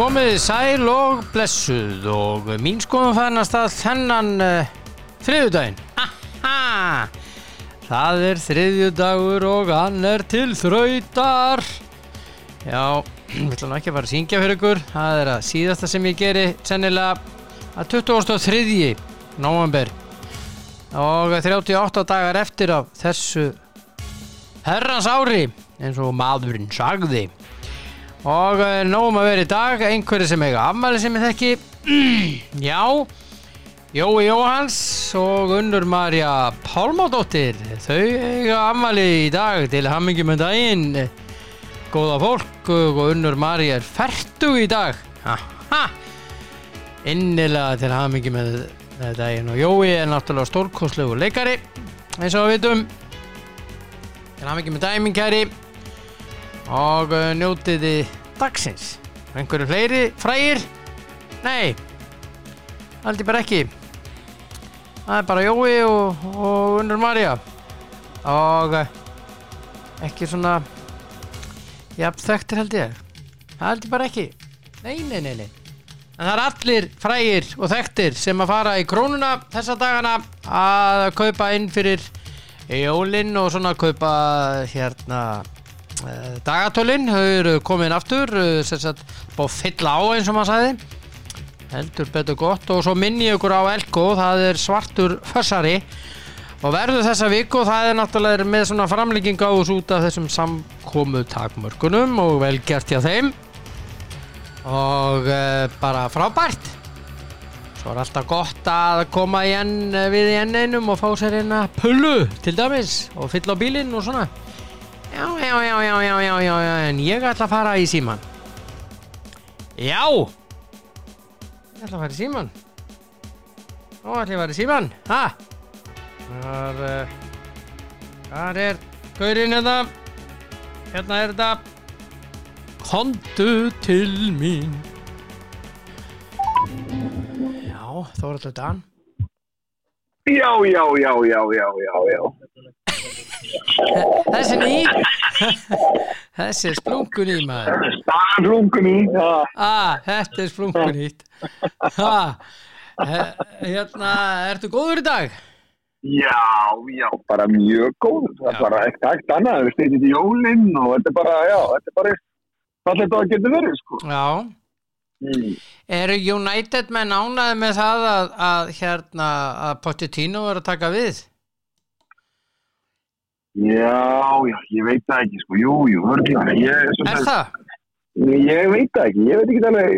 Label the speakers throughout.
Speaker 1: komið sæl og blessuð og mín skoðum færnast að þennan uh, þriðjudaginn. Það er þriðjudagur og hann er til þrautar. Já, við ætlum ekki að fara að syngja fyrir ykkur. Það er að síðasta sem ég geri sennilega að 23. november og 38 dagar eftir af þessu herrans ári eins og maðurinn sagði og uh, nógum að vera í dag. Einhverju sem eiga afmæli sem ég þekki. Já. Jói Jóhans og Unnur Marja Pálmádóttir þau eiga afmæli í dag til hammingi með daginn. Góða fólk og Unnur Marja er færtug í dag. Aha. innilega til hammingi með, með daginn. Og Jói er náttúrulega stórkoslegu leikari eins og við vitum. Til hammingi með daginn minn kæri og uh, njótiði dagsins. Einhverju fleiri frægir? Nei aldrei bara ekki. Það er bara Jói og, og Unnur Marja og uh, ekki svona jafn þekktir held ég. Ég bara ekki. Nei, nei, nei, nei. En það er allir frægir og þekktir sem að fara í krónuna þessa dagana að kaupa inn fyrir jólinn og svona kaupa hérna dagatölinn, þau eru komin aftur uh, sem sagt búið að fylla á eins og maður sagði. Heldur betur gott. Og svo minni ég ykkur á Elko það er svartur fössari. Og verður þessa viku og það er náttúrulega með svona framlegging á þessu út af þessum samkomu takmörkunum og vel gert hjá þeim. Og uh, bara frábært. Svo er alltaf gott að koma við í enn einum og fá sér eina pullu til dæmis og fylla á bílinn og svona Já, já, já, já, já, já, já, en ég ætla að fara í síman. Já! Ég ætla að fara í síman. Nú ætla ég að fara í síman, ha? Þar, þar er gaurinn þetta. Hérna er þetta. Kondu til mín. Já, Þóraldur Dan.
Speaker 2: Já, já, já, já, já, já, já.
Speaker 1: Þessi ný Þessi er splungun í maður
Speaker 2: Staðan hlungun í,
Speaker 1: Þetta er splungun í Hérna, ertu góður í dag?
Speaker 2: Já, já, bara mjög góð. Það er bara ekkert hægt annað. Við steytið í jólinn og þetta er bara, já, þetta er bara fallið að geta verið, sko.
Speaker 1: Já
Speaker 2: Mm.
Speaker 1: Eru United með nánaði með það að, að hérna að Pochettino er að taka við?
Speaker 2: Já, já, ég veit það ekki, sko. Jú, jú, hörglega. Ég,
Speaker 1: Er það?
Speaker 2: ég veit það ekki. Ég veit ekki alveg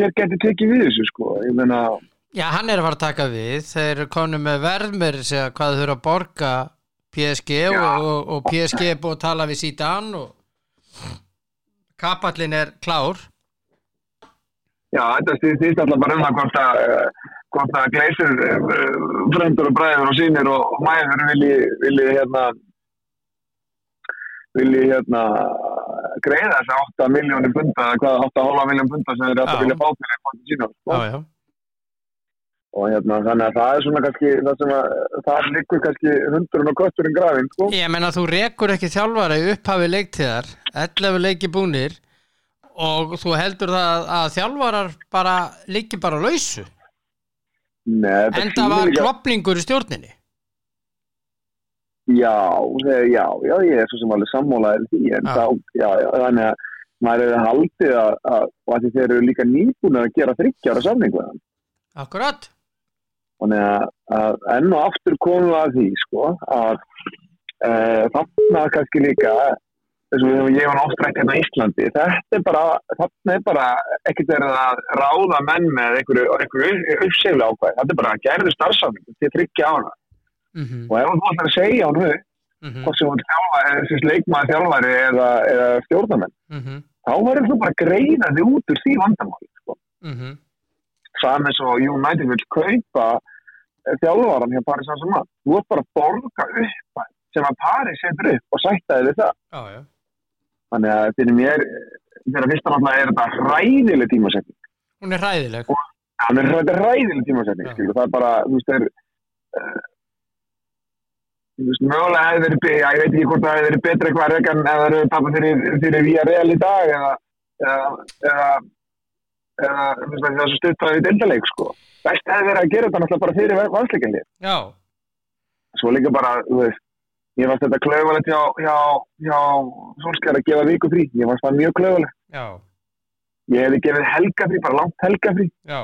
Speaker 2: hver getur tekið við þessu, sko. Ég meina,
Speaker 1: Já, hann er að fara að taka við. Þeir konu með verðmur segja hvað eru að borga PSG og, og, og PSG er búið að tala við síðan og kapallin er klár.
Speaker 2: já, þetta stýst alltaf bara um það hvort að, eh, hvort að gleysir frendur og bræður og sínir og mæður vilji, vilji hérna vilji hérna greiða þess að 8 miljónir punta eða hvað 8,5 miljón punta sem þeir alltaf vilja fá fyrir eitthvað sína sko. Og hérna þannig að það er svona kannski það sem að það liggur kannski hundurinn og kötturinn grafinn sko.
Speaker 1: Ég menna þú rekur ekki þjálfara í upphafi leiktíðar, 11 leiki búnir og þú heldur það að þjálfarar bara líki bara lausu.
Speaker 2: Nei,
Speaker 1: En það var klopningur í stjórninni.
Speaker 2: Já, þeir- já, já, ég er svo sem alveg sammálaðið því, en
Speaker 1: Já.
Speaker 2: þá, já, já, þannig að maður hefði haldið að, að, að þeir eru líka nýbúin að gera þryggjára samning við hann.
Speaker 1: Akkurat.
Speaker 2: Þannig að, að enn og aftur komum við að því, sko, að e, þarna kannski líka, þess að ég var rætt hérna á Íslandi, þetta er bara, þarna er bara ekkert verið að ráða menn með einhverju, uppseglu ákvæði, þetta er bara að gerðu starfsamning til þryggja
Speaker 1: Mm
Speaker 2: Og ef þú ætlar að segja hann upp,
Speaker 1: -hmm.
Speaker 2: hvort sem hún þjálfari, þessi leikmaður þjálfari eða, eða stjórnamenn,
Speaker 1: Mm -hmm.
Speaker 2: þá verður þú bara að greiða þig út úr því vandamáli. Sko.
Speaker 1: Mm -hmm.
Speaker 2: Saman svo United vil kaupa eh, þjálfaran hjá Paris Saint-Germain. Þú ert bara að borga upp sem að Paris setur upp og sætta þig við það.
Speaker 1: Já, já.
Speaker 2: Þannig að fyrir mér, þegar fyrst náttúrulega er þetta ræðileg tímasetning.
Speaker 1: Hún er
Speaker 2: að þetta er ræðileg tímasetning,
Speaker 1: Já.
Speaker 2: skilur. Það er bara, þú veist, er, þú veist, mögulega hefði verið, ég veit ekki hvort það hefði verið betra eitthvað rekan eða það eru tapað fyrir, fyrir Vía Real í dag eða, eða, eða eða þú veist, þessu stuttaði deildaleik sko. Best hefði verið að gera þetta náttúrulega bara fyrir vansleikinni.
Speaker 1: Já,
Speaker 2: Svo líka bara, þú veist, ég varst þetta klauvalegt hjá, hjá, hjá Solskjær að gefa viku frí. Ég varst það mjög klauvalegt.
Speaker 1: já,
Speaker 2: Ég hefði gefið helgafrí, bara langt helgafrí.
Speaker 1: já,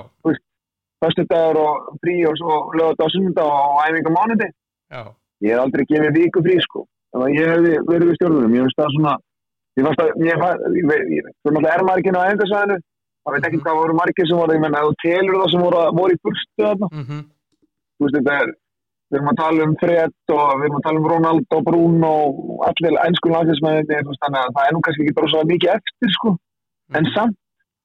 Speaker 2: Föstu dagur og frí og svo lögat á sunnudag og æfinga mánuði.
Speaker 1: já,
Speaker 2: Ég hef aldrei gefið viku frí sko. Þannig að ég hefði verið við stjórnum. Ég finnst það svona, ég fannst að, ég fannst, náttúrulega er margin á æfingasvæðinu. Það veit ekki hvað voru margir sem voru, ég menna, þú telur það sem voru, voru í burstu þarna.
Speaker 1: mhm,
Speaker 2: Þú veist, þetta er, við erum að tala um Fred og við erum að tala um Ronaldo, Bruno og allir þú veist, þannig að það er nú kannski ekki bara svo mikið eftir sko. En samt,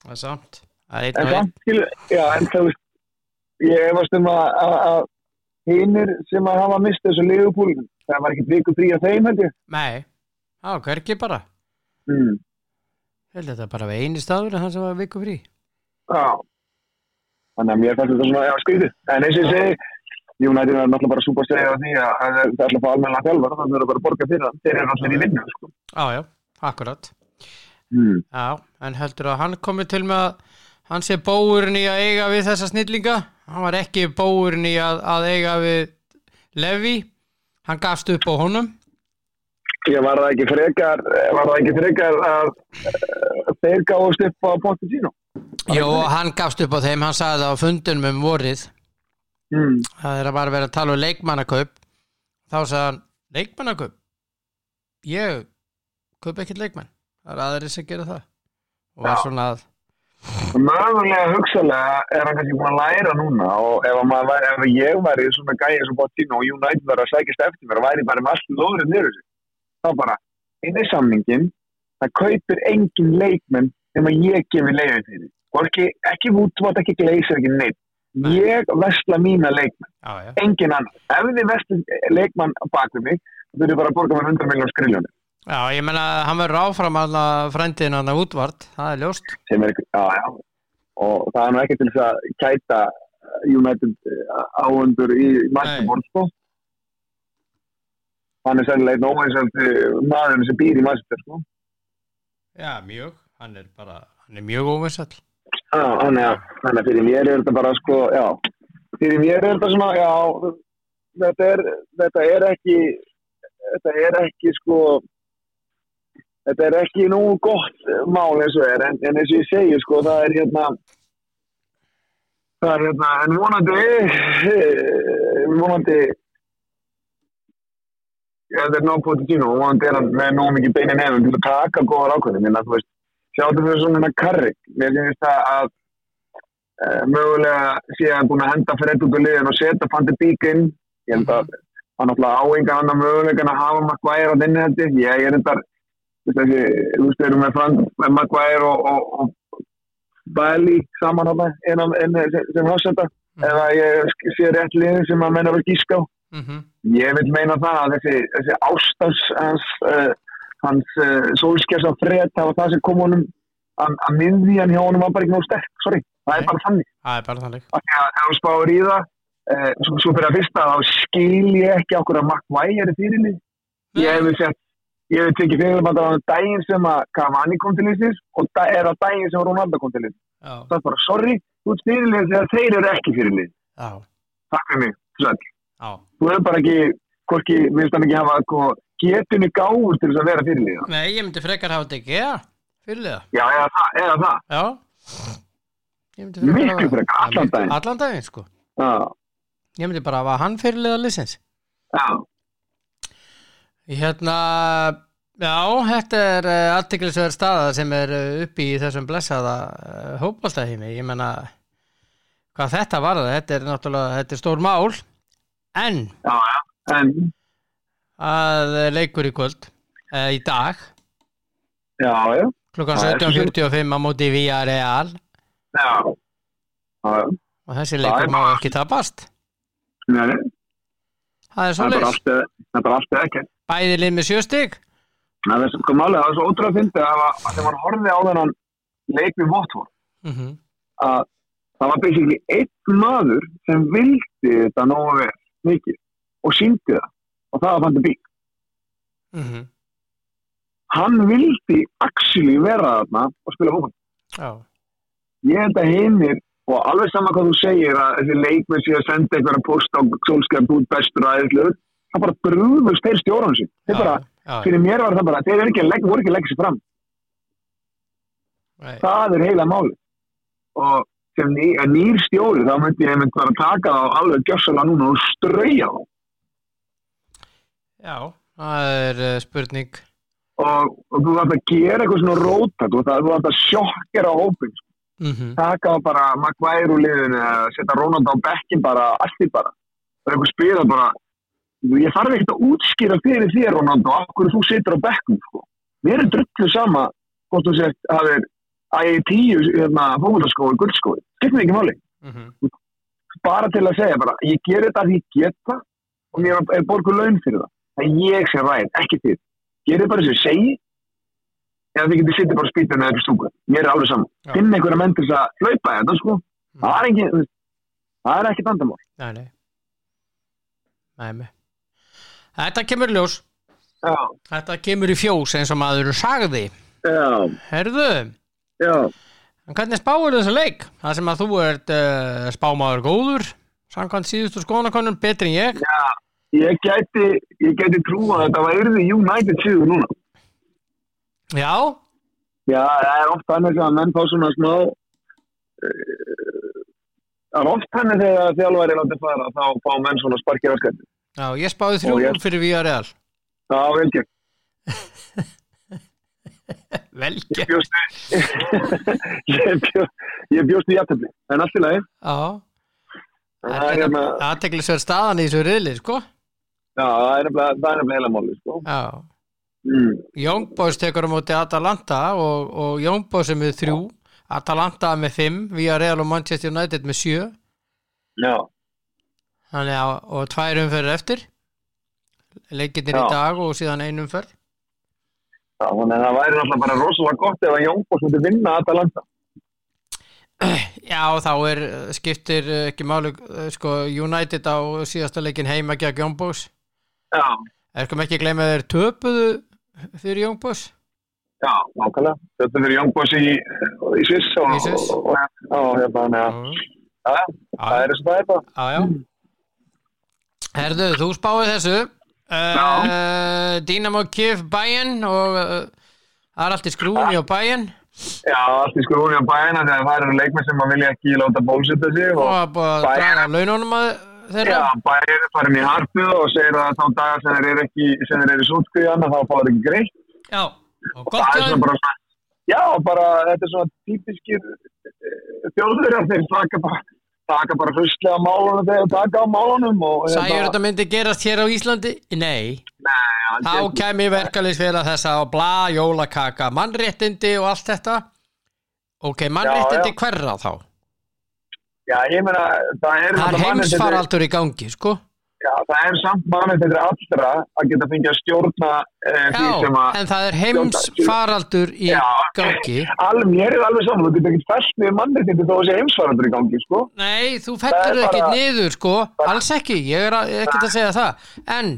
Speaker 1: það er samt. Það
Speaker 2: en
Speaker 1: og einn.
Speaker 2: samt, skilur, já, en þú veist, ég hefast um að, að, að hinnir sem að hafa mistið þessu liðupúlin, það var ekkert viku frí að þeim, held ég.
Speaker 1: Nei, var hvergi bara.
Speaker 2: Mm.
Speaker 1: Held þetta bara var eini staður en hann sem var viku frí.
Speaker 2: Já. Þannig að mér fannst þetta svona, skrítið. En eins og ég segi, United er náttúrulega bara súpa að segja því að að það er alltaf að fá almenna þjálfara, þannig að það er bara að borga fyrir það. Þeir eru allir í vinnu, sko.
Speaker 1: Já, já, akkurat.
Speaker 2: Mm.
Speaker 1: Já, en heldur að hann komi til með að hann sé bóurinn í að eiga við þessa snillinga. Hann var ekki bóurinn í að, að eiga við Levi. Hann gafst upp á honum.
Speaker 2: Ég var það ekki frekar, var það ekki frekar að þeir gáðust upp á Pochettino.
Speaker 1: Jó, hann gafst upp á þeim. Hann sagði það á fundunum um vorið.
Speaker 2: Mm.
Speaker 1: Það er að bara vera að tala um leikmannakaup. Þá sagði hann, leikmannakaup? Ég kaup ekkert leikmann. Það er aðeins sem gera það. Og var svona að,
Speaker 2: Mögulega hugsalega er hann kannski búin að læra núna og ef, væri, ef ég væri svona gæði sem Pochettino og United var að sækist eftir mér og væri bara með allt lóðrið þessu, þá bara í samningin, það kaupir engin leikmenn nema ég gefi leiðið fyrir. Og ekki, ekki Woodward, ekki Glazer, ekki neitt.
Speaker 1: Nei.
Speaker 2: Ég vesla mína leikmenn,
Speaker 1: já, já.
Speaker 2: engin annar. Ef þið vesla leikmann bak við mig, þá þurfið bara að borga mér 100 miljón skriljónir.
Speaker 1: Já, ég menna að hann verður áfram að frændin hann að útvart, það er ljóst.
Speaker 2: er, já, já, og það er nú ekki til þess að kæta United áhundur í Masterboard, sko. Hann er sérlega einn óvænsandi maðurinn sem býr í Masterboard, sko.
Speaker 1: Já, mjög, hann er bara, hann er mjög óvinsall.
Speaker 2: Já, þannig að, þannig að fyrir mér er þetta bara, sko, já, fyrir mér er þetta svona, já, þetta er, þetta er ekki, þetta er ekki, sko, þetta er ekki nú gott mál eins og er, en, en eins og ég segi, sko, það er hérna, það er hérna, en vonandi, eh, vonandi, já, þetta er nóg Pochettino, vonandi er hann með nóg mikið beinin hefum til að taka góðar ákveðin, en að þú veist, sjáttu fyrir svona hérna karrik, mér finnst það að uh, mögulega sé að hann búin að henda fyrir út úr liðin og setja Fandi Bík inn, ég held að hann náttúrulega áenga hann að mögulegan að hafa Maguire á þinni þetta, ég. Er þetta þessi, þú veist, við erum með, Fran, með Maguire og, og, og Bali saman hann en, en, sem, sem hafsetta,
Speaker 1: Mhm.
Speaker 2: eða ég sé rétt liðin sem að menna verið gíska á.
Speaker 1: Mm -hmm.
Speaker 2: ég vil meina það að þessi, þessi ástans hans, uh, hans uh, sólskjars að fred það var það sem kom honum að, að miðvíjan hjá honum var bara ekki nóg sterk sorry, það er bara þannig.
Speaker 1: Það er bara þannig.
Speaker 2: af ef þú spáir í það uh, svo, svo fyrir að fyrsta þá skil ég ekki okkur að Maguire er fyrirlið. Ég hefði sett ég hefði tekið fyrir að það var daginn sem að Cavani kom til þessir og það er að daginn sem Ronaldo kom til
Speaker 1: Já,
Speaker 2: það er bara sorry, þú ert fyrirlið þegar þeir eru ekki fyrirlið takk fyrir mig,
Speaker 1: já.
Speaker 2: þú hefur bara ekki, hvorki, minnst hann ekki hafa sko, getunni gáður til þess að vera fyrirliða.
Speaker 1: Nei, ég myndi frekar hafa þetta ekki, já, fyrirlega.
Speaker 2: Já, eða það, eða það.
Speaker 1: Já. Myndi frekar
Speaker 2: allan daginn.
Speaker 1: Allan daginn, sko.
Speaker 2: Já,
Speaker 1: Ég myndi bara hafa hann fyrirlega lýsins.
Speaker 2: já,
Speaker 1: Hérna, já, þetta er uh, aðtiklisverð staða sem er uh, uppi í þessum blessaða uh, hópaltaheimi. Ég menna, hvað þetta var það, þetta er náttúrulega, þetta er stór mál, en
Speaker 2: já. En,
Speaker 1: að leikur í kvöld, uh, í dag,
Speaker 2: já, já,
Speaker 1: klukkan
Speaker 2: Það er
Speaker 1: 17.45 á móti Villarreal
Speaker 2: já, já, já.
Speaker 1: og þessi leikur má ekki tapast.
Speaker 2: Nei,
Speaker 1: Það er
Speaker 2: eða, það er bara eða ekki.
Speaker 1: Bæði lið með sjöstig.
Speaker 2: Það er sko málið, það er svo ótrúlega fyndið að, að þegar maður horfið á þennan leik við Votvor,
Speaker 1: Mm -hmm.
Speaker 2: að það var basically einn maður sem vildi þetta nógu vel, mikið, og síndi það, og það var Fandi Bík.
Speaker 1: Mm -hmm.
Speaker 2: Hann vildi actually vera þarna og spila fólk.
Speaker 1: Já.
Speaker 2: ég held að hinnir og alveg sama hvað þú segir að þessi leikmenn sé að senda einhverja post á solskjæðan búið bestur og aðeinslu það bara brúðust þeir stjórnum sín þeir bara,
Speaker 1: já,
Speaker 2: fyrir mér var það bara þeir ekki voru ekki að leggja sér fram.
Speaker 1: Nei,
Speaker 2: það er heila máli og sem ný, nýr stjóri þá myndi ég myndi bara taka þá alveg gjössalega núna og strauja þá.
Speaker 1: Já, það er uh, spurning.
Speaker 2: Og, og þú þarf að gera eitthvað svona það þú þarf að sjokkera hópin
Speaker 1: mm
Speaker 2: taka þá bara eða setja Ronaldo á bekkin bara allt í bara. Og eitthvað spila bara ég þarf ekkert að útskýra fyrir þér Ronaldo af hverju þú situr á bekkum sko. mér er drullu sama hvort þú sett hafið ægi tíu hérna, fókvöldaskói, guldskói skiptir ekki máli,
Speaker 1: -hmm.
Speaker 2: bara til að segja bara, ég ger þetta að ég geta og mér er- er borguð laun fyrir það. Það er ég sem ræð, ekki þið gerið bara sem ég segi eða þið getur sittið bara að spýta með þetta stúku mér er alveg saman,
Speaker 1: Já.
Speaker 2: finn einhverja menn til þess að hlaupa þetta sko, það er ekki það er ekki vandamál.
Speaker 1: Nei, nei. Nei, nei þetta kemur ljós.
Speaker 2: Já,
Speaker 1: þetta kemur í fjós eins og maður sagði.
Speaker 2: Já,
Speaker 1: herðu,
Speaker 2: já.
Speaker 1: Hvernig spáir þessu leik? Það sem að þú ert uh, spámaður góður samkvæmt síðustu skoðanakonum betri en ég.
Speaker 2: Ég gæti, ég gæti trúa að þetta var yrði United síður núna.
Speaker 1: Já,
Speaker 2: Já, það er oft þannig að menn fá svona smá eh, það er oft þannig þegar þjálfæri látið fara þá fá menn svona sparkir raskætti
Speaker 1: já, ég spáði
Speaker 2: Og
Speaker 1: þrjú
Speaker 2: ég-
Speaker 1: fyrir Villarreal.
Speaker 2: Já, vel gert.
Speaker 1: Vel
Speaker 2: Ég bjóst í jættabli en allt í lagi.
Speaker 1: Já,
Speaker 2: það er hérna
Speaker 1: sér staðan í þessu riðli sko.
Speaker 2: Já, það er nefnilega heila máli sko.
Speaker 1: já,
Speaker 2: mm.
Speaker 1: Boys tekur á móti Atalanta og, og Boys er með þrjú. Atalanta með fimm Villarreal og Manchester United með sjö.
Speaker 2: Já,
Speaker 1: Þannig að, og tvær umferðir eftir leikirnir í dag og síðan ein umferð
Speaker 2: já, þannig að það væri náttúrulega bara rosalega gott ef að Jónbos myndi vinna Atalanta
Speaker 1: Já, þá er, skiptir eh, ekki máli, eh, sko, United á síðasta leikin heima gegn Boys
Speaker 2: Já,
Speaker 1: Er kom ekki að gleyma að þeir töpuðu fyrir Boys
Speaker 2: já, nákvæmlega Þetta fyrir Jónbos í, í Sviss og, og, og, og hérna, þannig að það er þess að það er
Speaker 1: já Herðu, þú spáði þessu. Uh, Dynamo Kiev Bayern og uh, það er allt í skrúni á Bayern.
Speaker 2: Já, allt í skrúni á bæina þegar það eru leikmenn sem að vilja ekki láta bólsetta sig
Speaker 1: og
Speaker 2: og
Speaker 1: að draga laununum að þeirra.
Speaker 2: Já, bæri er farin í harpu og segir að þá dagar sem þeir eru ekki sem þeir eru sótkvíðan þá fá þeir ekki greitt.
Speaker 1: Já, og
Speaker 2: og
Speaker 1: gott að
Speaker 2: Já, bara þetta er svona típiskir þjóður að þeir taka bara taka bara fyrstlega málunum þegar taka á málunum hérna-
Speaker 1: Sæjur þetta myndi gerast hér á Íslandi? Nei, þá kæmi verkaliðsfélag þessa og bla, jólakaka, mannréttindi og allt þetta. Ok, mannréttindi hverra þá?
Speaker 2: Já, ég meina, það er
Speaker 1: Það er heimsfaraldur í gangi, sko
Speaker 2: Já, það er samt mannréttindi allra að geta fengið að stjórna eh,
Speaker 1: Já,
Speaker 2: að
Speaker 1: en það er heimsfaraldur í
Speaker 2: Já.
Speaker 1: gangi
Speaker 2: Alveg, mér er alveg saman, þú getur ekkert fæst með mannréttindi þó að sé heimsfaraldur í gangi, sko.
Speaker 1: Nei, þú
Speaker 2: Það er
Speaker 1: ekkert
Speaker 2: bara-
Speaker 1: niður, sko Alls ekki, ég er að- er ekkert að segja það En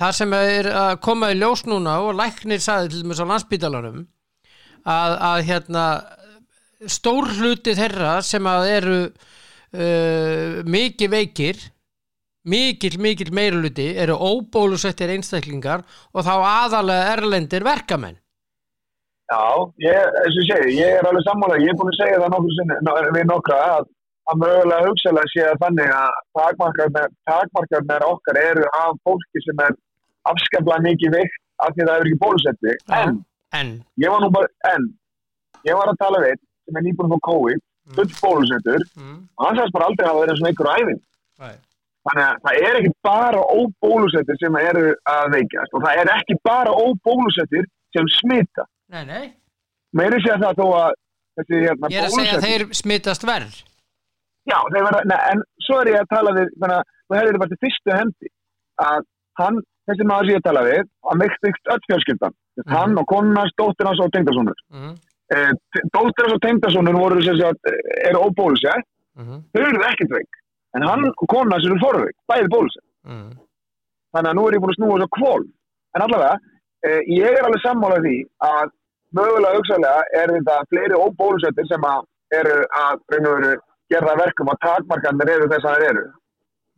Speaker 1: það sem er að koma í ljós núna og læknir sagði til dæmis á landsbítalanum að, að hérna stór hluti þeirra sem að eru uh, mikið veikir mikill, mikill meiruluti eru óbólusettir einstaklingar og þá aðalega erlendir verkamenn.
Speaker 2: Já, ég, eins og segi, ég er alveg sammála, ég er búin að segja það nokkur sinni, no, við nokkra að, að mögulega hugsalega sé að þannig að takmarkarnir, takmarkarnir okkar eru af fólki sem er afskaplega mikið veikt af því það hefur ekki bólusetti. En,
Speaker 1: en,
Speaker 2: ég var nú bara, en, ég var að tala við einn sem er nýbúin frá COVID, full bólusettur,
Speaker 1: mm,
Speaker 2: og hann sagðist bara aldrei hafa verið svona einhver æfing.
Speaker 1: nei,
Speaker 2: Þannig að það er ekki bara óbólusettir sem eru að veikjast og það er ekki bara óbólusettir sem smita.
Speaker 1: nei, nei
Speaker 2: Meiri sé að það þó að þessi hérna
Speaker 1: Ég er að segja að þeir smitast verð
Speaker 2: Já, þeir verða, nei, en svo er ég að tala við, þannig að þú hefur þetta bara til fyrstu hendi að hann, þessi maður sem ég tala við, að meikt ykst öll fjölskyldan.
Speaker 1: Mhm.
Speaker 2: Hann og konunars, dóttir hans og tengdarsonur.
Speaker 1: mm,
Speaker 2: Eh, t- dóttir hans og tengdarsonur voru sem sagt, eh, eru óbólusett,
Speaker 1: mm,
Speaker 2: þau eru ekkert veik. En hann og konunars eru forveik, bæði bólusett.
Speaker 1: mm.
Speaker 2: þannig að nú er ég búin að snúa svo kvól en allavega, eh, ég er alveg sammálað því að mögulega hugsaðlega er þetta fleiri óbólusettir sem að eru að og veru gera það verkum að takmarkanir eru þess að þeir eru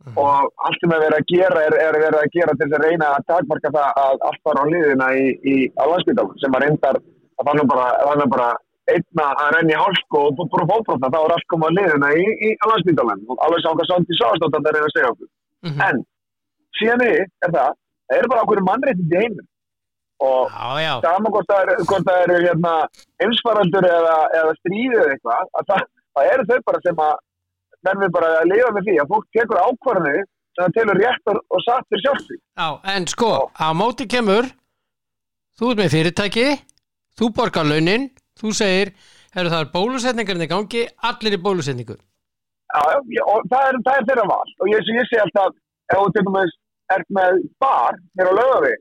Speaker 1: Mhm.
Speaker 2: og allt sem er verið að gera er, er verið að gera til þess að reyna að takmarka það að allt var á liðina í, í á landsbytál sem að reyndar að þannig bara, þannig bara einna að renni hálsko og bara fótbrotna þá er allt komið á liðina í, í á landsbytálan og alveg sá hvað Sandi Sáðstótt að það reyna að segja okkur
Speaker 1: Mhm.
Speaker 2: en síðan er, er það það eru bara okkur mannréttindi í heiminn og saman hvort það eru, eru hérna, heimsfaraldur eða, eða stríðið eða eitthvað, að það, það eru þau bara sem að við bara að lifa með því að fólk tekur ákvarðinu sem það telur rétt og, og satt fyrir sjálf því.
Speaker 1: já, en sko, á móti kemur, þú ert með fyrirtæki, þú borgar launin, þú segir, herru það er bólusetningarinn í gangi, allir í bólusetningu.
Speaker 2: Já, já, og það er, það er þeirra val og ég, ég sé alltaf, ef þú tekur með er með bar hér á lögavi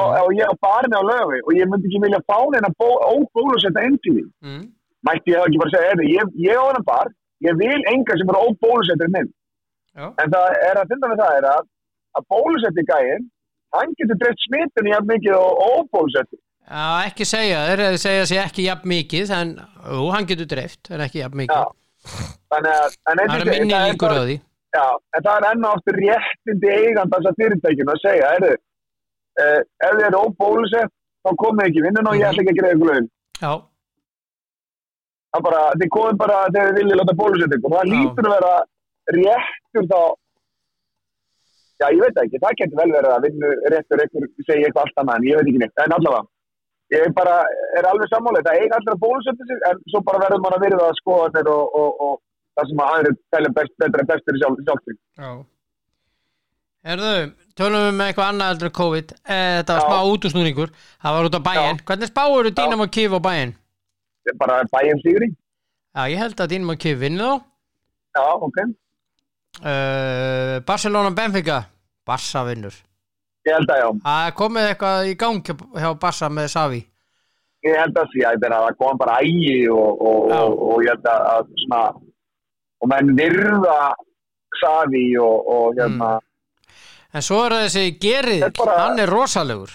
Speaker 2: og ef ég á barni á lögavi og ég myndi ekki vilja fá neina bó, óbólusetta inn til því,
Speaker 1: Mm.
Speaker 2: mætti ég þá ekki bara segja, "Heyrðu, ég, ég á hennar bar, ég vil enga sem eru óbólusettir minn
Speaker 1: Já.
Speaker 2: En það er að finna með það er að, að bólusetti gæinn, hann getur dreift smitinu jafn mikið og óbólusetti.
Speaker 1: Já, ekki segja, þeir eru að segja sér ekki jafn mikið, en jú, hann getur dreift, en ekki jafn
Speaker 2: Já.
Speaker 1: mikið.
Speaker 2: Þannig að,
Speaker 1: Það er minni
Speaker 2: það
Speaker 1: líkur á
Speaker 2: það-
Speaker 1: því.
Speaker 2: Já, en það er enn og aftur réttindi eigandans að fyrirtækinu að segja, heyrðu, eh, ef þið eru óbólusett, þá komið ekki vinnun og ég ætla ekki að greiða ykkur laun.
Speaker 1: Já,
Speaker 2: Það er bara, þið komið bara þegar þið viljið láta bólusett ykkur. Það
Speaker 1: Já.
Speaker 2: lítur að vera réttur þá, já, ég veit það ekki, það getur vel verið að vinnu réttur ykkur, segja eitthvað allt annað, en ég veit ekki neitt, en allavega. Ég bara er alveg sammálið, það eiga allir að bólusetja sig, en svo bara verður mann að virða að skoða þetta og, og, og það sem að aðrir telja best, betra en bestur í sjálf, sjálfsvík.
Speaker 1: já. Herðu, tölum við með eitthvað annað heldur en COVID. Eh, Þetta var smá útusnúningur. Það var út á bæinn.
Speaker 2: Já.
Speaker 1: Hvernig spáur þú Dínamo Kif á
Speaker 2: er bara bæjum sigri.
Speaker 1: Já, ég held að Dínamo Kif vinni þá.
Speaker 2: Já, ok.
Speaker 1: Uh, Barcelona Benfica. Barça vinnur.
Speaker 2: Ég held að já.
Speaker 1: Það komið eitthvað í gang hjá- Barça með Savi.
Speaker 2: Ég held að að það kom bara ægi og, og,
Speaker 1: Já.
Speaker 2: og, og ég held að, svona, og menn virða Savi og, hérna,
Speaker 1: En svo er þessi gerið,
Speaker 2: er bara-
Speaker 1: hann er rosalegur.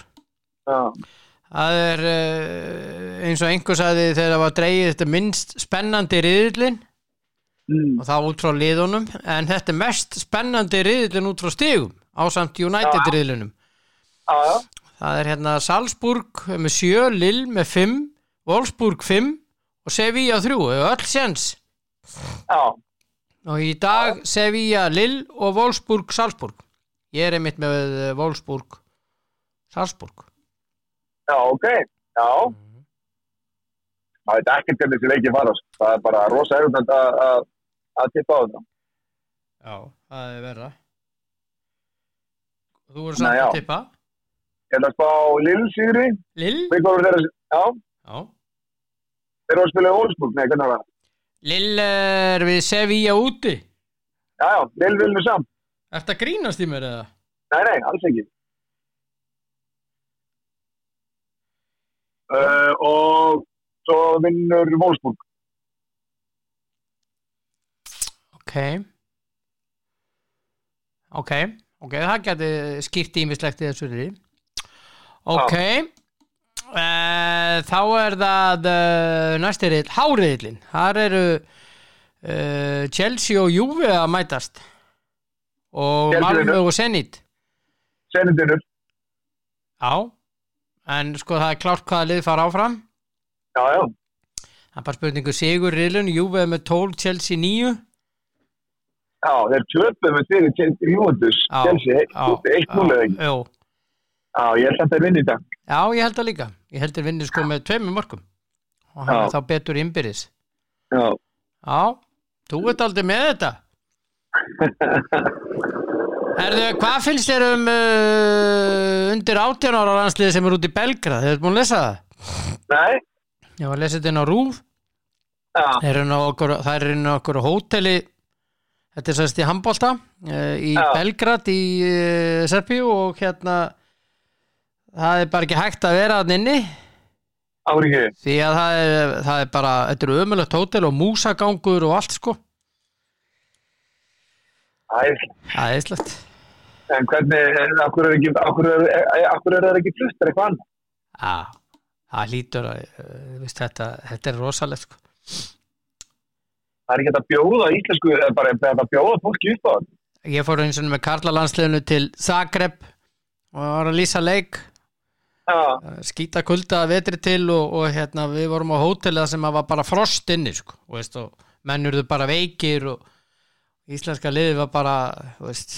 Speaker 2: já,
Speaker 1: Það er uh, eins og einhver sagði þegar það var dreigið þetta minnst spennandi riðillin
Speaker 2: mm,
Speaker 1: og það út frá liðunum en þetta er mest spennandi riðillin út frá stigum ásamt United
Speaker 2: Já.
Speaker 1: Það er hérna Salzburg með 7, Lille með 5, Wolfsburg 5 og Sevilla 3, öll séns. Og í dag Sevilla, Lille og Wolfsburg, Salzburg. Ég er einmitt með eh, Wolfsburg, Salzburg.
Speaker 2: já, ok, já, það veit ekkert hvernig þessi leikið farast, það er bara rosa auðvitað að, tippa á þetta.
Speaker 1: Já, það er verða. Þú voru samt að tippa.
Speaker 2: Ég ætla að spá Lill Sigri,
Speaker 1: Lill?
Speaker 2: við þeirra, já,
Speaker 1: Já.
Speaker 2: þeir eru að spila í Wolfsburg, nei, hvernig var það?
Speaker 1: Lill er við Sevilla úti.
Speaker 2: Já, já, Lill vil nú samt,
Speaker 1: Ertu að grínast í mér eða?
Speaker 2: nei, nei, alls ekki. Uh, og svo vinnur Wolfsburg.
Speaker 1: Ok. Ok, ok, það geti skýrt ímislegt í þessu riði. Ok, uh, þá er það uh, næsti riðl, háriðlin. Þar eru uh, Chelsea og Juve að mætast. Og Malmö og Zenit.
Speaker 2: Senendinur,
Speaker 1: Já, en sko það er klárt hvaða lið fara áfram.
Speaker 2: já, já,
Speaker 1: Það er bara spurningu sigur riðlun, Juve með 12, Chelsea 9.
Speaker 2: já, þeir töpuð með fyrir Chelsea Juventus,
Speaker 1: Já,
Speaker 2: Chelsea,
Speaker 1: já,
Speaker 2: 1-0 eða ekki.
Speaker 1: Jú,
Speaker 2: Já, ég held að þeir vinni þetta.
Speaker 1: Já, ég held það líka. Ég held þeir vinnir sko með tveimur mörgum. Og hann er þá betur innbyrðis.
Speaker 2: Já,
Speaker 1: Já, þú ert aldrei með þetta. Erðu, hvað finnst þér um uh, undir 18 ára landsliði sem er út í Belgrað? Þið ert búin að lesa það?
Speaker 2: nei,
Speaker 1: Ég var að lesa þetta inn á Rúf.
Speaker 2: já,
Speaker 1: Það er okkur, það er inn á okkur hóteli, þetta er sérst í Hambolta, uh, í
Speaker 2: Já.
Speaker 1: Belgrad í uh, Serbíu og hérna, það er bara ekki hægt að vera þann inni.
Speaker 2: ári ekki.
Speaker 1: Því að það er, það er bara, þetta er ömulegt hótel og músagangur og allt sko. Það er slett.
Speaker 2: en hvernig, akkur er er, er það ekki flustur eitthvað annað?
Speaker 1: Já, það lítur að, uh, veist, þetta, þetta er rosalegt sko.
Speaker 2: það er ekki að bjóða íslensku, eða bara hægt að bjóða fólki upp á það.
Speaker 1: Ég fór eins og með Karla landsliðinu til Zagreb og var að lýsa leik skýta kulda vetri til og, og hérna, við vorum á hótelið sem var bara frost inni sko, veist, og menn urðu bara veikir og íslenska liði var bara veist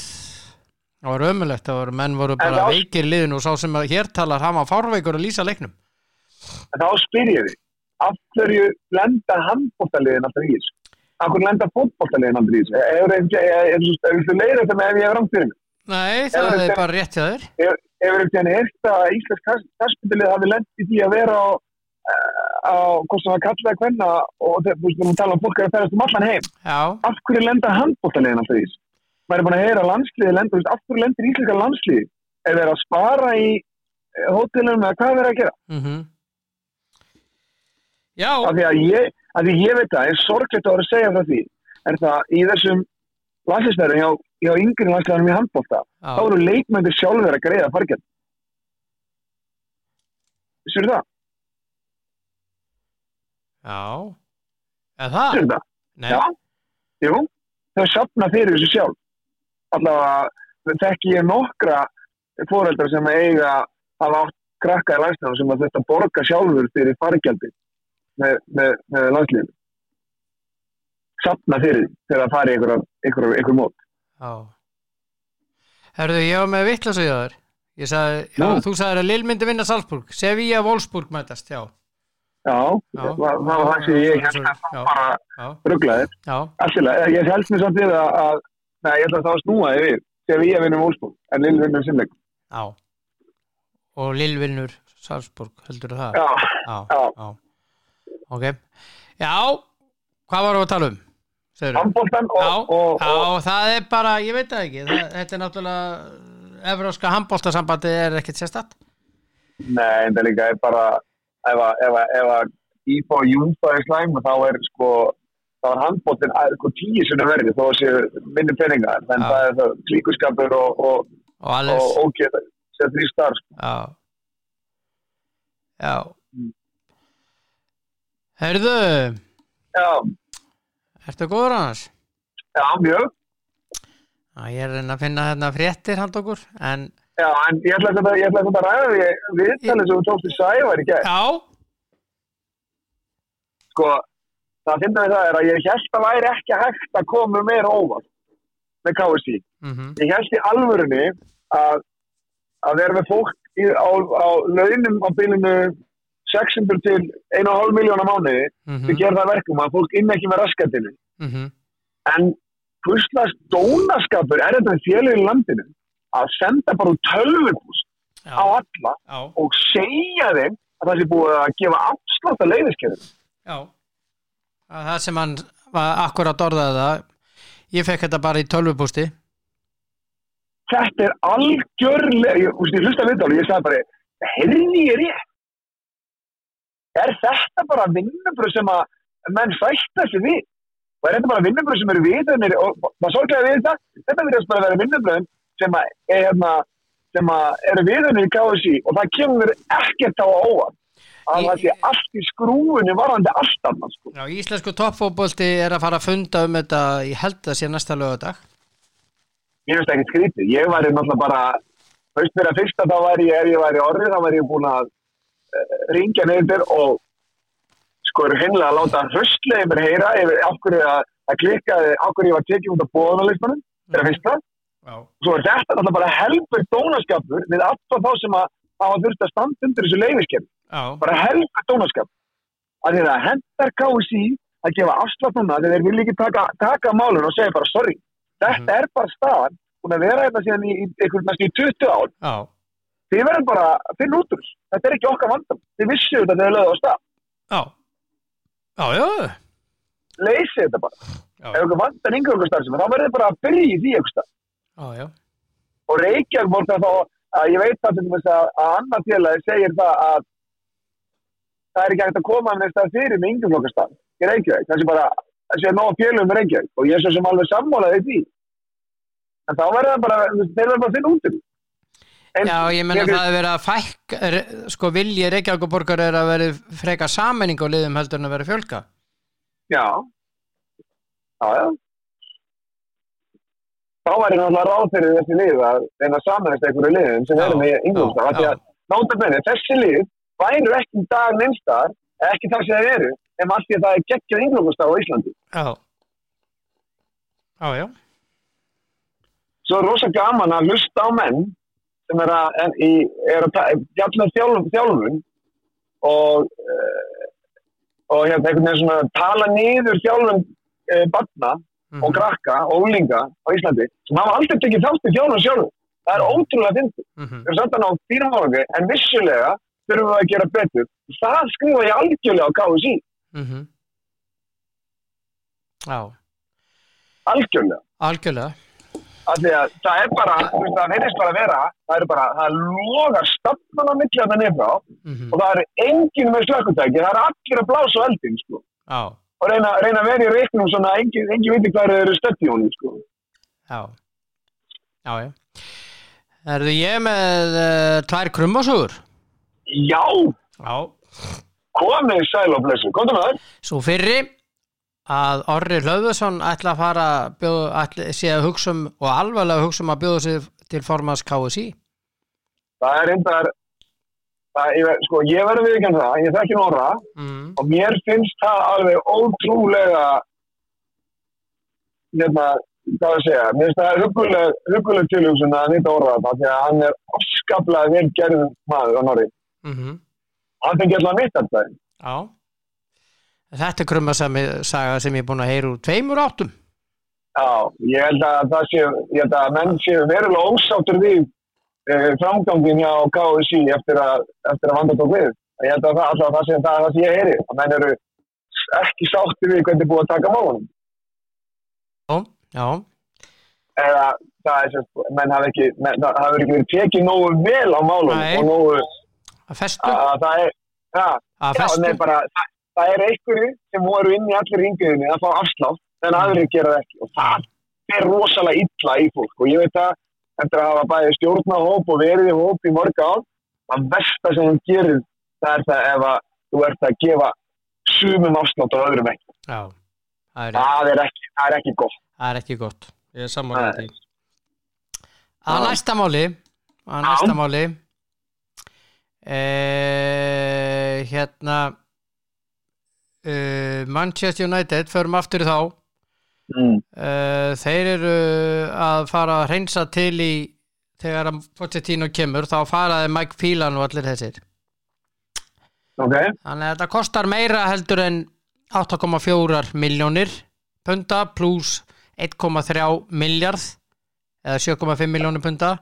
Speaker 1: það var ömulegt, var, menn voru bara
Speaker 2: þá-
Speaker 1: veikir í liðinu og sá sem að hér talar hann var fárveikur að lýsa leiknum
Speaker 2: en þá spyr ég þig, af hverju lenda handbóltaliðin alltaf í þessu? Af hverju lenda fótbóltaliðin alltaf í þessu? Ef þú leiðir þetta með ef ég hef rámt fyrir mig?
Speaker 1: Nei, það
Speaker 2: þetta-
Speaker 1: er bara rétt hjá þér
Speaker 2: Ef hefur ekki henni heyrt að Íslands kastbundilið hafi lent í því að vera á, eh, á hvort sem það kallaði hvenna og þú veist, við tala um fólk er að ferðast um allan heim.
Speaker 1: Já,
Speaker 2: Af hverju lenda handbóltaliðin alltaf í? Maður er búin að heyra að landsliði lenda, þú veist, af hverju lendir íslenska landsliði? Er þeir að spara í eh, hótelunum eða hvað er þeir að gera?
Speaker 1: mhm Já,
Speaker 2: af því að ég, af því ég veit það, er sorglegt að vera að segja frá því, er það í þessum landslisverðum hjá, hjá yngri landslisverðum í handbólta, þá
Speaker 1: já,
Speaker 2: eru leikmöndir sjálfur að greiða fargjörn. Vissu það?
Speaker 1: já Eða það?
Speaker 2: Vissu það?
Speaker 1: Nei,
Speaker 2: Já. Jú, þau sapna fyrir þessu sjálf. Allavega þekki ég nokkra fóreldrar sem eiga hafa átt krakka í landslisverðum sem að þetta borga sjálfur fyrir fargjaldi með, með, með landsliðinu. Sapna fyrir þegar það fari ykkur, ykkur, ykkur mót.
Speaker 1: Herðu, ég var með vitlas í þaður Ég sagði, já, þú sagði að Lill myndi vinna Salzburg Sevilla Wolfsburg mætast, já
Speaker 2: Já, það var það það sem ég held að
Speaker 1: Já.
Speaker 2: bara rugglaði. Alltilega, ég held mér samt við að, ég ætla að það var snúaði við við vinnum Úlsbúr, en Lill vinnum sinnleik.
Speaker 1: já Og Lill vinnur Salzburg, heldur það?
Speaker 2: Já,
Speaker 1: já.
Speaker 2: já.
Speaker 1: Ok Já, hvað varum við að tala um?
Speaker 2: Handbóltan og, og, og,
Speaker 1: það er bara, ég veit það ekki. Það, Þetta er náttúrulega Evróska handbóltasambandi er ekkert sérstatt
Speaker 2: nei, en það líka er bara, ef að, IFA og Júfa er slæm, þá er sko, þá er handbóltin sko tíu sinni verði, þó séu minni peningar, en
Speaker 1: Já.
Speaker 2: það er það klíkuskapur og, og,
Speaker 1: Og
Speaker 2: ógeð, séu þrý starf.
Speaker 1: Já. Já.
Speaker 2: Mm.
Speaker 1: Herðu
Speaker 2: Já,
Speaker 1: Ertu góður annars?
Speaker 2: já, mjög.
Speaker 1: Já, ég er að finna hérna fréttir hand okkur en
Speaker 2: Já, en ég ætla að ég ætla að ræða því viðtalið sem þú tókst í Sævar í gæð.
Speaker 1: Já,
Speaker 2: Sko, það finnum við það er að ég held að væri ekki hægt að koma meira óvart með KSI.
Speaker 1: mhm,
Speaker 2: Ég held í alvörunni að, að með fólk á, á launum á bylunu 600 til 1,5 miljóna mánuði
Speaker 1: mhm,
Speaker 2: við gerum það verkum að fólk inn ekki með raskatinu.
Speaker 1: mhm
Speaker 2: En hvurslast dónaskapur er þetta félögin í landinu að senda bara tölvupúst
Speaker 1: Já,
Speaker 2: á alla
Speaker 1: já,
Speaker 2: og segja þeim að það sé búið að gefa afslátt að leiðiskerðum.
Speaker 1: já er það sem hann var akkurat orðaði það Ég fekk þetta bara í tölvupústi
Speaker 2: Þetta er algjörlega, ég, ég hlusta við og ég sagði bara, heyrði ég rétt? Er þetta bara vinnubröð sem að menn sætta sig við? Og er þetta bara vinnubröð sem eru viðunir og það sorglega við þetta, þetta virðast bara að vera vinnubröðin sem að, er, hérna, sem að eru viðunir í KSI og það kemur mér ekkert á óvart að
Speaker 1: Í-
Speaker 2: það sé allt í skrúfunni varandi allt annað sko.
Speaker 1: Já, íslensku toppfóbolti er að fara að funda um þetta ég held að sé næsta lögadag
Speaker 2: Mér finnst það ekkert skrítið. Ég væri náttúrulega bara, fyrst fyrir að fyrsta þá væri ég, ef ég væri orðið, þá væri ég búin að ringja neyður og sko eru hinlega að láta hröstlega mér heyra yfir hverju að, að hverju ég var tekið út af bóðanalistunum, fyrir að fyrsta.
Speaker 1: Já,
Speaker 2: Svo er þetta náttúrulega bara helfur dónaskapur við alltaf þá sem að hafa þurft að standa undir þessu leifiskepp.
Speaker 1: já,
Speaker 2: Bara helfur dónaskap. Að að hendar KSI að gefa afslátt núna þegar þeir vilja ekki taka, taka málun og segja bara sorry. Þetta
Speaker 1: Mhm.
Speaker 2: er bara staðan, búin að vera þetta síðan í, í næstu í 20 ár.
Speaker 1: já,
Speaker 2: Þið verðum bara að finna út úr þessu. Þetta er ekki okkar vandam. Þið vissu þetta þegar þið lögðu á stað.
Speaker 1: já Já, já,
Speaker 2: Leysið þetta bara. Ef ykkur vandan yngur ykkur starfsemi, þá verður þið bara að byrja í því ykkur stað.
Speaker 1: já, já.
Speaker 2: Og Reykjavík voru það þá að ég veit það dæmis að, að annar félagi segir það að það er ekki hægt að koma með stað fyrir með yngur ykkur stað í Reykjavík. Það sé bara, það sé nóg félagum með Reykjavík og ég er svo sem alveg sammálaði því. En þá verður það bara, þeir verður bara að finna út því. En
Speaker 1: Já, ég menna það er að fækka er- sko vilji Reykjavíkuborgar er að vera freka sammenning á liðum heldur en að vera fjölka
Speaker 2: Já, Já, já. Þá væri náttúrulega ráð fyrir þessi lið að reyna að samanast einhverju liðum sem eru með yngjóðstar.
Speaker 1: já,
Speaker 2: Því að náttúrulega þessi lið væru ekki dag neinstar, ekki þar sem þeir eru, en allt því að það er geggjað yngjóðstar á Íslandi.
Speaker 1: Já. Já, já.
Speaker 2: Svo er rosa gaman að hlusta á menn sem er að, í, er að fjalla um þjálfun, þjálfun og, uh, og hérna einhvern veginn svona tala niður þjálfun uh, barna
Speaker 1: Mhm.
Speaker 2: og krakka og úlinga á Íslandi sem hafa aldrei tekið þátt í þjálfun sjálf. Það er ótrúlega fyndið.
Speaker 1: Mhm.
Speaker 2: Við erum samt að ná fínum árangi en vissulega þurfum við að gera betur. Það skrifa ég algjörlega á KSI.
Speaker 1: Mhm. Já,
Speaker 2: Algjörlega.
Speaker 1: algjörlega.
Speaker 2: Það er bara, það verðist bara að vera, það er bara, það logar stafnan á milli að það nefna
Speaker 1: Mhm.
Speaker 2: og það er enginn með slökkutæki, það er allir að blása á eldin, sko.
Speaker 1: Já,
Speaker 2: Og reyna, reyna að vera í reiknum svona, að enginn engin viti hvað eru stödd í honum, sko.
Speaker 1: já. Já, já. Erðu ég með uh, tvær krummasögur?
Speaker 2: Já,
Speaker 1: Já.
Speaker 2: komið sæl og blessu, komdu með það.
Speaker 1: Svo fyrri að Orri Hlöðursson ætla að fara að hugsa um og alvarlega hugsa um að bjóða sig til formans KSI.
Speaker 2: Það er það, ég, sko, ég verður við ekki það, ég þekki Norra
Speaker 1: Mm.
Speaker 2: og mér finnst það alveg ótrúlega, hérna, hvað að segja, mér finnst það huguleg, tilhugsun að nýta Orra þetta, því að hann er afskaplega vel gerðum maður á Norri.
Speaker 1: Mm
Speaker 2: Hann fengi alltaf mitt þetta.
Speaker 1: Já. Þetta er krummasaga sem ég er búin að heyra úr tveimur áttum.
Speaker 2: Já, ég held að það sé, ég held að menn séu verulega ósáttur við eh, framgangin hjá KSI eftir að, eftir að vanda tók við. Ég held að það, alltaf það sé það, það sé ég heyri. Að menn eru ekki sáttur við hvernig búið að taka málunum.
Speaker 1: Já, já,
Speaker 2: Eða það er sem, menn hafi ekki, menn, það hafi ekki verið tekið nógu vel á málunum
Speaker 1: Nei.
Speaker 2: og nógu,
Speaker 1: að festu,
Speaker 2: að það er, ja,
Speaker 1: að
Speaker 2: já,
Speaker 1: festu.
Speaker 2: nei, bara, það, það er einhverju sem voru inn í allir ringiðinni að fá afslátt, en aðrir gera það ekki. Og það er rosalega illa í fólk og ég veit að eftir að hafa bæði stjórna hóp og verið í hóp í mörg ár, það versta sem hún gerir það er það ef að þú ert að gefa sumum afslátt og öðrum ekki.
Speaker 1: Já, það er,
Speaker 2: Það er ekki, það er ekki gott.
Speaker 1: það er ekki gott. Ég er samanlega. Að næsta máli, að næsta máli, e, hérna, e, Manchester United, förum aftur þá,
Speaker 2: Mm.
Speaker 1: e, þeir eru að fara að hreinsa til í, þegar að Pochettino kemur, þá faraði Mike Phelan og allir þessir.
Speaker 2: Ok,
Speaker 1: Þannig að þetta kostar meira heldur en 8,4 miljónir punta pluss 1,3 miljard eða 7,5 miljónir punta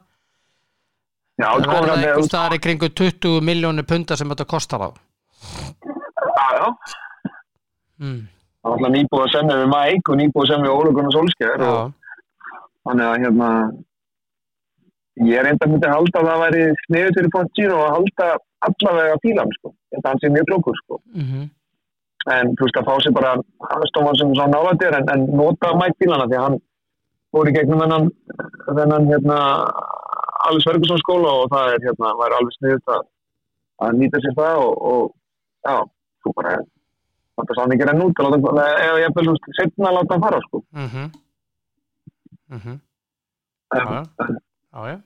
Speaker 2: já,
Speaker 1: það
Speaker 2: sko,
Speaker 1: verður
Speaker 2: er,
Speaker 1: eitthvað staðar í kringu 20 miljónir punta sem þetta kostar á
Speaker 2: já, já.
Speaker 1: Mm.
Speaker 2: Það var alltaf nýbúið að semja við Mike og nýbúið að semja við Ólugun og Solskjær og þannig að hérna ég er enda myndi að halda að það væri sniður fyrir Pochettino að halda allavega fílan, sko. Þetta hann sé mjög klókur, sko.
Speaker 1: mm
Speaker 2: en þú veist að fá sér bara stofan sem svona nálættir en, en nota Mike Bílana því hann fór í gegnum þennan, þennan hérna Alice Ferguson skóla og það er hérna, væri alveg sniðut að, að nýta sér það og, og já, þú bara þetta er sann ekki renn út eða ég vil setna að láta hann fara sko.
Speaker 1: Já, já, já.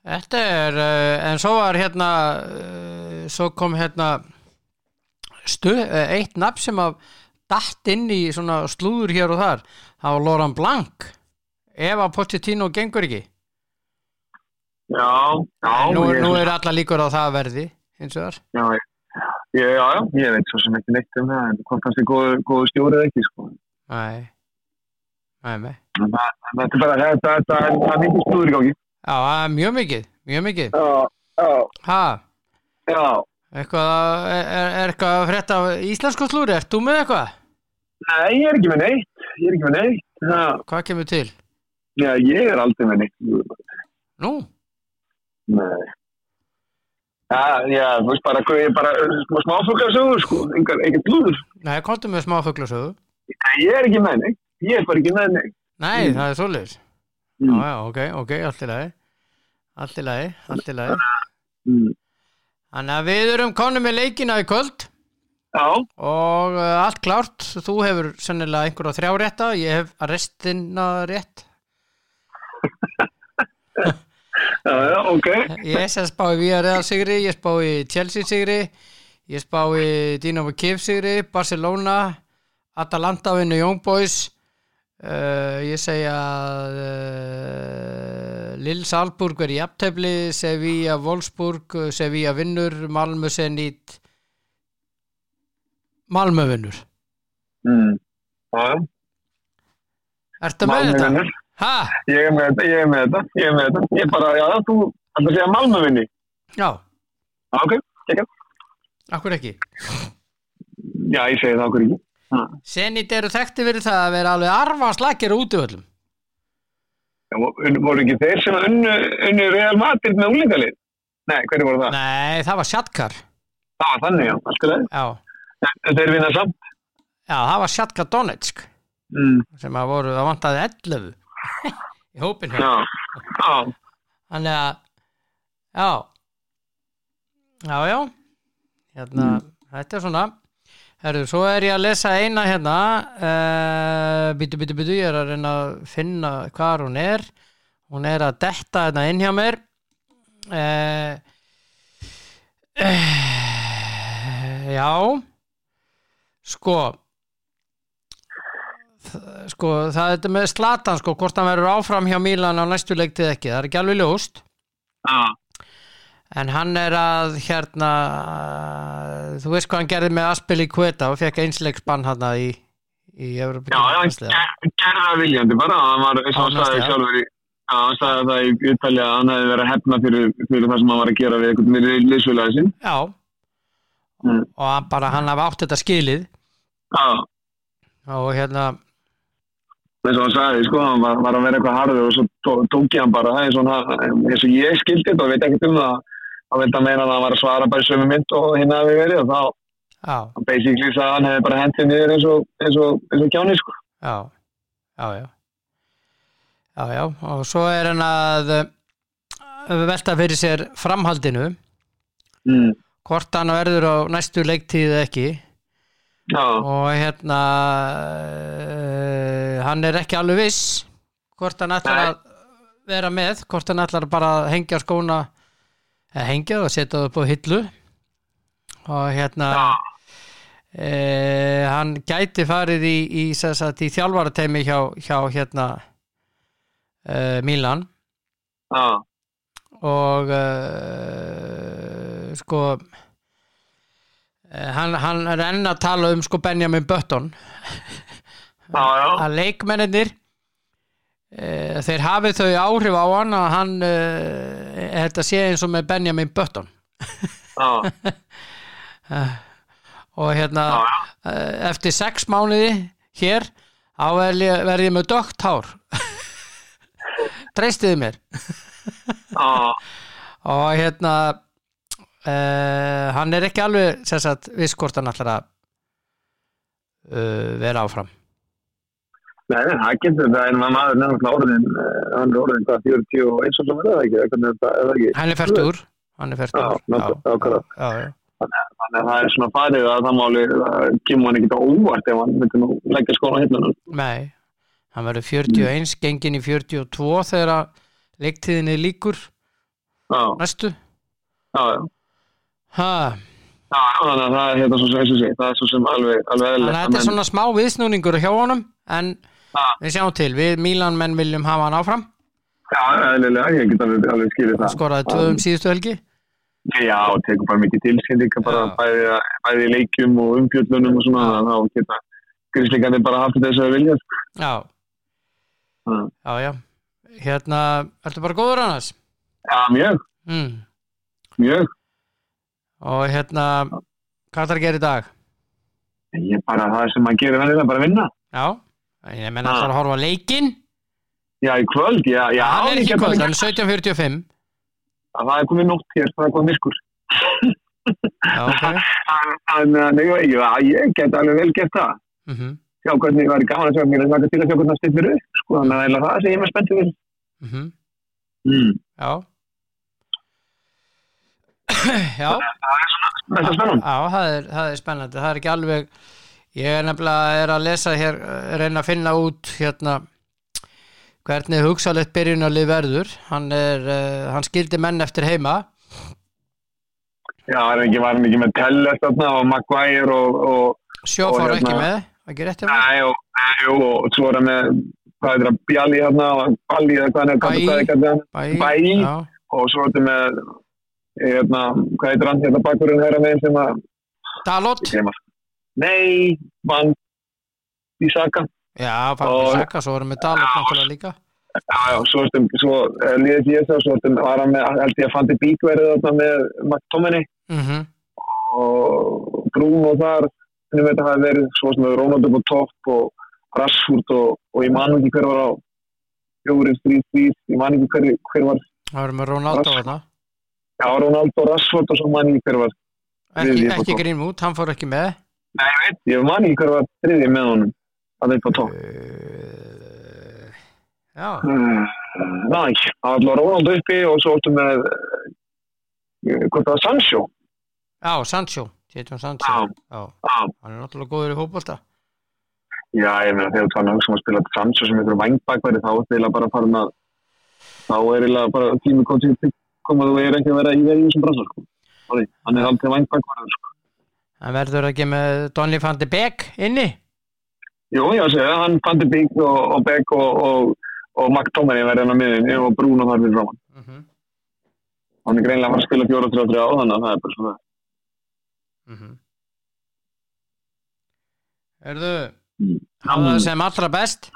Speaker 1: Þetta er, uh, en svo var hérna, uh, svo kom hérna stu, uh, eitt nafn sem að datt inn í svona slúður hér og þar, það var Loran Blank, ef að Pochettino gengur ekki.
Speaker 2: já, já,
Speaker 1: nú, nú er alla líkur á það verði, hins vegar.
Speaker 2: já, ég, já, já, ég veit svo sem ekki neitt um það en hvort er góður, góður stjórið ekki sko.
Speaker 1: Nei, nei, nei.
Speaker 2: En það, er bara þetta, þetta, það er mikið í gangi
Speaker 1: Já, það mjög mikið, mjög mikið.
Speaker 2: já, já,
Speaker 1: Ha,
Speaker 2: já
Speaker 1: eitthvað, að- er, eitthvað að frétta af íslensku slúri, ert þú með eitthvað?
Speaker 2: Nei, ég er ekki með neitt. Ég er ekki með neitt. Já,
Speaker 1: Hvað kemur til?
Speaker 2: já ég er aldrei með neitt.
Speaker 1: Nú,
Speaker 2: Nei. Já, já, þú veist bara, ég er bara smá smáfuglarsögur, sko. Engar, ekkert lúður.
Speaker 1: nei, komdu með smá fuglasögu.
Speaker 2: Nei, ég er ekki með neitt. Ég er bara ekki með neitt.
Speaker 1: Nei,
Speaker 2: Mm.
Speaker 1: það er svoleiðis.
Speaker 2: Mm.
Speaker 1: Já, já, ok, ok, allt í lagi. Allt í lagi, allt í lagi.
Speaker 2: Mm.
Speaker 1: Þannig að við erum konum með leikina í kvöld.
Speaker 2: Já,
Speaker 1: og uh, allt klárt þú hefur sennilega einhverja þrjá rétta ég hef að restina rétt
Speaker 2: já, ok.
Speaker 1: ég spái Villarreal sigri ég spái Chelsea sigri ég spái Dinamo Kiev sigri Barcelona Atalanta vinnu Young Boys uh, ég segja uh, Lille Salzburg er í aptefli Sevilla Wolfsburg Sevilla vinnur Malmö Zenit Malmö vinnur
Speaker 2: Mm. Já, já.
Speaker 1: Ertu með
Speaker 2: Malmö
Speaker 1: þetta? Ha?
Speaker 2: Ég er með þetta, ég er með þetta, ég er með þetta. Ég er bara, já, þú, það er að Malmö vinni.
Speaker 1: Já,
Speaker 2: Já, ok, ekki.
Speaker 1: akkur ekki
Speaker 2: Já, ég segi það okkur ekki. Já.
Speaker 1: Zenit eru þekkti fyrir það að vera alveg arfa slakir út í öllum
Speaker 2: Já, vo- voru ekki þeir sem unnu, unnu Real Madrid með úlingalið? Nei, hverju voru það?
Speaker 1: Nei, það var Shatkar
Speaker 2: Það var þannig, já, lagi.
Speaker 1: Já,
Speaker 2: En þeir vinna samt.
Speaker 1: já það var Shatkar Donetsk
Speaker 2: Mm.
Speaker 1: sem að voru, það vantaði 11 í hópin hér
Speaker 2: Já, já,
Speaker 1: Þannig að já. Já, já. Hérna, þetta er svona. Herru, svo er ég að lesa eina hérna. Uh, Býtu, býtu, býtu, ég er að reyna að finna hvar hún er. Hún er að detta hérna inn hjá mér. Uh, uh, Já. Sko Sko, það er með Slatan sko, hvort hann verður áfram hjá Mílan á næstu leiktið ekki, það er ekki alveg ljóst.
Speaker 2: Já,
Speaker 1: en hann er að hérna þú veist hvað hann gerði með Aspili Kveta og fekk einsleiksbann hann í, í Evropa
Speaker 2: já, hann ger- gerði það viljandi bara, hann var, eins og hann sagði sjálfur í, já, hann sagði það í uttali að hann hefði verið að hefna fyrir, fyrir það sem hann var að gera við einhvern veginn liðsfélagi sinn.
Speaker 1: Já.
Speaker 2: Mm.
Speaker 1: og hann bara hann hafa átt þetta skilið.
Speaker 2: Já,
Speaker 1: og hérna
Speaker 2: eins og hann sagði, sko, hann var, var að vera eitthvað harður og svo tó- tók ég hann bara, það eins og, hann, eins og ég skildi þetta og veit ekkert um það, þá vildi hann meina að hann var að svara bara sömu mynd og hinn hafi verið og þá, hann basically sagði að hann hefði bara hendið niður eins og, eins og, eins og kjáni, sko.
Speaker 1: já. Já, já. Já, já, og svo er hann að velta fyrir sér framhaldinu.
Speaker 2: Mm.
Speaker 1: hvort hann verður á næstu leiktíð eða ekki
Speaker 2: Já,
Speaker 1: og hérna uh, hann er ekki alveg viss hvort hann ætlar
Speaker 2: Nei.
Speaker 1: að vera með hvort hann ætlar bara að hengja skóna eða hengja og setja það upp á hillu. Og hérna uh, hann gæti farið í, í, í, þjálfarateimi hjá, hjá hérna uh, Milan.
Speaker 2: Já,
Speaker 1: og sko eh, hann, hann er enn að tala um sko Benjamin Button. Að leikmennir uh, þeir hafið þau áhrif á hann að hann uh, þetta sé eins og með Benjamin Button. Og hérna uh, eftir sex mánuði hér þá verð ég, verð ég með dögt hár. Treystiði mér? Og hérna uh, hann er ekki alveg sem sagt, viss hvort hann ætlar að uh, vera áfram
Speaker 2: Nei, það getur þetta en maður nefnilega orðin, eh, hann er orðin hvað, 41 og það ekki, er það, það ekki.
Speaker 1: hann er færtur hann er
Speaker 2: já,
Speaker 1: já.
Speaker 2: Þannig að það er svona farið að það máli, það kemur hann ekki á óvart ef hann myndi nú leggja skóna hérna.
Speaker 1: Nei, hann verður 41 gengin í 42 þegar að leiktíðinni líkur
Speaker 2: Já,
Speaker 1: næstu
Speaker 2: já, já.
Speaker 1: Ha,
Speaker 2: Já, þannig að það er hérna svo sem, og sé, það er svo sem alveg, alveg
Speaker 1: þannig að
Speaker 2: eðlilegt.
Speaker 1: þetta er svona smá viðsnúningur hjá honum en
Speaker 2: Já.
Speaker 1: við sjáum til, við Mílan menn viljum hafa hann áfram
Speaker 2: Já, eðlilega, ég get alveg, alveg skilið
Speaker 1: hann
Speaker 2: það.
Speaker 1: skoraði tvö um síðustu helgi
Speaker 2: Já, og tekur bara mikið tilskendinga bara
Speaker 1: Já.
Speaker 2: bæði, bæði leikjum og umfjöllunum og svona, þannig að þá geta grísleikandi bara haft þess að vilja. sko.
Speaker 1: já,
Speaker 2: Já,
Speaker 1: já, já hérna, ertu bara góður annars?
Speaker 2: Já, mjög,
Speaker 1: Mm.
Speaker 2: mjög.
Speaker 1: Og hérna hvað er að gera í dag?
Speaker 2: Ég er bara það sem maður gerir vennilega, bara vinna.
Speaker 1: Já, ég menna
Speaker 2: Ha.
Speaker 1: að horfa á leikinn
Speaker 2: Já, í kvöld, já, já.
Speaker 1: hann er ekki kvöld, hann er 17.45
Speaker 2: Það er komið nótt hér, það er komið myrkur.
Speaker 1: já, ok
Speaker 2: Þannig að ég, get alveg vel gert það.
Speaker 1: mm
Speaker 2: Sjá hvernig það er gaman að sjá en það er til að sjá hvernig það stillir upp. Sko, þannig að eiginlega það sem ég er með spenntið við.
Speaker 1: -hmm.
Speaker 2: Mm.
Speaker 1: Já Já,
Speaker 2: mest að spennum
Speaker 1: Já, það er, það er spennandi, það er ekki alveg ég er nefnilega er að lesa hér, eh, reyna að finna út hérna hvernig hugsalegt byrjunarlið verður. Hann er, uh, hann skildi menn eftir heima.
Speaker 2: Já, það er ekki, var hann ekki með Tellert og Maguire og, og
Speaker 1: sjó
Speaker 2: Og
Speaker 1: fór ekki
Speaker 2: hérna-
Speaker 1: með, ekki rétt með
Speaker 2: Nei, og, og, og svo er hann með hvað er það, Bjalli hérna eða hvað er, er það,
Speaker 1: Bæ,
Speaker 2: Bæ. Og svo er þetta með hérna, hvað heitir hann hérna bakkurinn hæra með sem að
Speaker 1: Dalot?
Speaker 2: Ég. Nei, Van Ísaka
Speaker 1: Já, Pabbi
Speaker 2: Og-
Speaker 1: Saka, svo erum við Dalot náttúrulega líka.
Speaker 2: Já, já, svo, ertum, svo uh, líðið því þess að svo ertum, var hann með, held ég að fandi bíkverðið þarna með McTominay.
Speaker 1: Mm
Speaker 2: og Bruno þar, henni veit að það verið svo sem hefur Ronaldo på topp og Rashford og, og ég man ekki hver var á þrý, þrý, ég man ekki hver, hver var,
Speaker 1: Það við Ronaldo
Speaker 2: Rass-
Speaker 1: þarna
Speaker 2: já, Ronaldo, Rashford og svo man ég ekki hver var,
Speaker 1: ekki, ekki út, hann fór ekki með.
Speaker 2: Nei, ég veit, ég man ekki hver var þriði með honum, að þeir på topp.
Speaker 1: uh, Já,
Speaker 2: Mm, Næ, það var Ronaldo uppi og svo ertum með, uh, hvað það var, Sancho,
Speaker 1: já, Sancho Tétum Sancho.
Speaker 2: Já.
Speaker 1: Já, hann er náttúrulega góður í fótbolta.
Speaker 2: Já, ég meina þegar þú þannig að hugsa um að spila Sancho sem ykkur vangbakværi þá er það bara að þá er eiginlega bara tími komið til koma þú er ekki að vera í verið í þessum bransar sko. Hann er aldrei vangbakværi sko.
Speaker 1: Hann verður ekki með Donny van de Beek inni
Speaker 2: Jú, ég að segja, hann fandi Bík og, og Beck og, og, og McTominay verði hann á miðinni og Bruno þar fyrir framann.
Speaker 1: mm -hmm.
Speaker 2: Hann er greinlega að fara að spila 4-3-3 á þannig að það er bara svona.
Speaker 1: Mm -hmm. Erðu
Speaker 2: Mm.
Speaker 1: hafa það sem allra best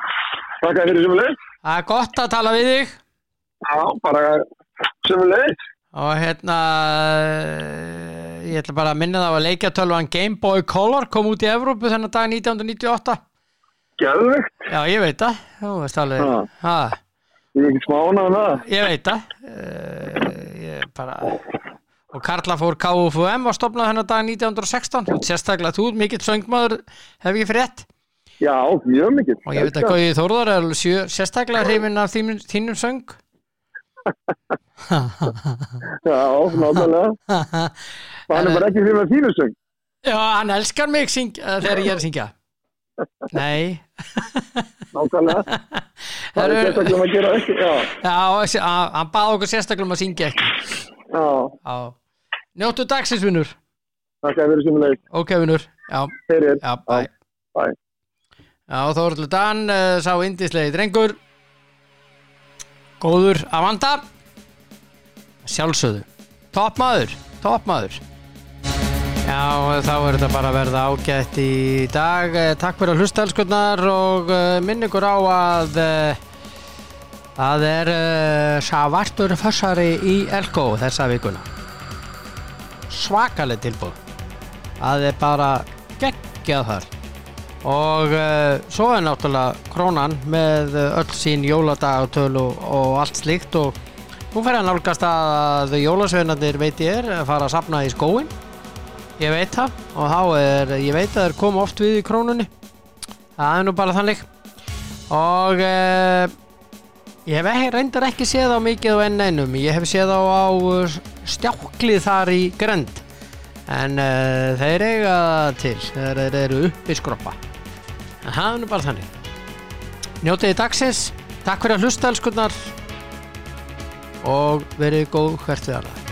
Speaker 2: Takk fyrir sömulegis.
Speaker 1: Það er gott að tala við þig
Speaker 2: Já, bara sömulegis.
Speaker 1: og hérna eh, ég ætla bara að minna það að leikjatölvan Game Boy Color kom út í Evrópu þennan dag 1998
Speaker 2: Gæðvegt.
Speaker 1: Já, ég veit það. Þú veist alveg.
Speaker 2: Ég er ekki smána um það.
Speaker 1: Ég veit það. Uh, Ég bara og Karla fór KFUM var stopnað þennan dag 1916 og sérstaklega þú ert mikill söngmaður hef ég frétt?
Speaker 2: Já, mjög mikið.
Speaker 1: og ég veit að Gauði Þórðar er sérstaklega hrifin af þínum söng
Speaker 2: Já, náttúrulega. Hann er bara ekki fyrir með þínu söng.
Speaker 1: Já, hann elskar mig syng, uh, þegar ég er að syngja Nei
Speaker 2: Nákvæmlega. Það er sérstaklega um að gera ekki. Já,
Speaker 1: Já, að- hann baði okkur sérstaklega um að syngja ekki
Speaker 2: já.
Speaker 1: Já Njóttu dagsins, vinnur
Speaker 2: Takk fyrir sömulegis.
Speaker 1: Ok, vinnur Já, já, bæ. Já, Þóruldur Dan uh, sá indislegi drengur Góður að vanda. Sjálfsögðu. Toppmaður, toppmaður Já, þá er þetta bara að verða ágætt í dag. Eh, Takk fyrir að hlusta elskurnar og uh, minn ykkur á að uh, það er svartur fössari í Elko þessa vikuna. Svakaleg tilbúð það er bara geggjað þar og uh, svo er náttúrulega krónan með uh, öll sín jóladagatölu og, og allt slíkt og nú fer að nálgast að jólasveinarnir veit ég er að fara að sapna í skóin ég veit það og þá er, ég veit að þeir koma oft við í krónunni. Það er nú bara þannig. Og uh, ég hef ekki, reyndar ekki séð á mikið á N1 ég hef séð á, á stjáklið þar í grend en uh, þeir eiga það til. Þeir, þeir eru uppi skroppa. en það er nú bara þannig. Njótiði dagsins. Takk fyrir að hlusta elskurnar. Og verið góð hvert við aðra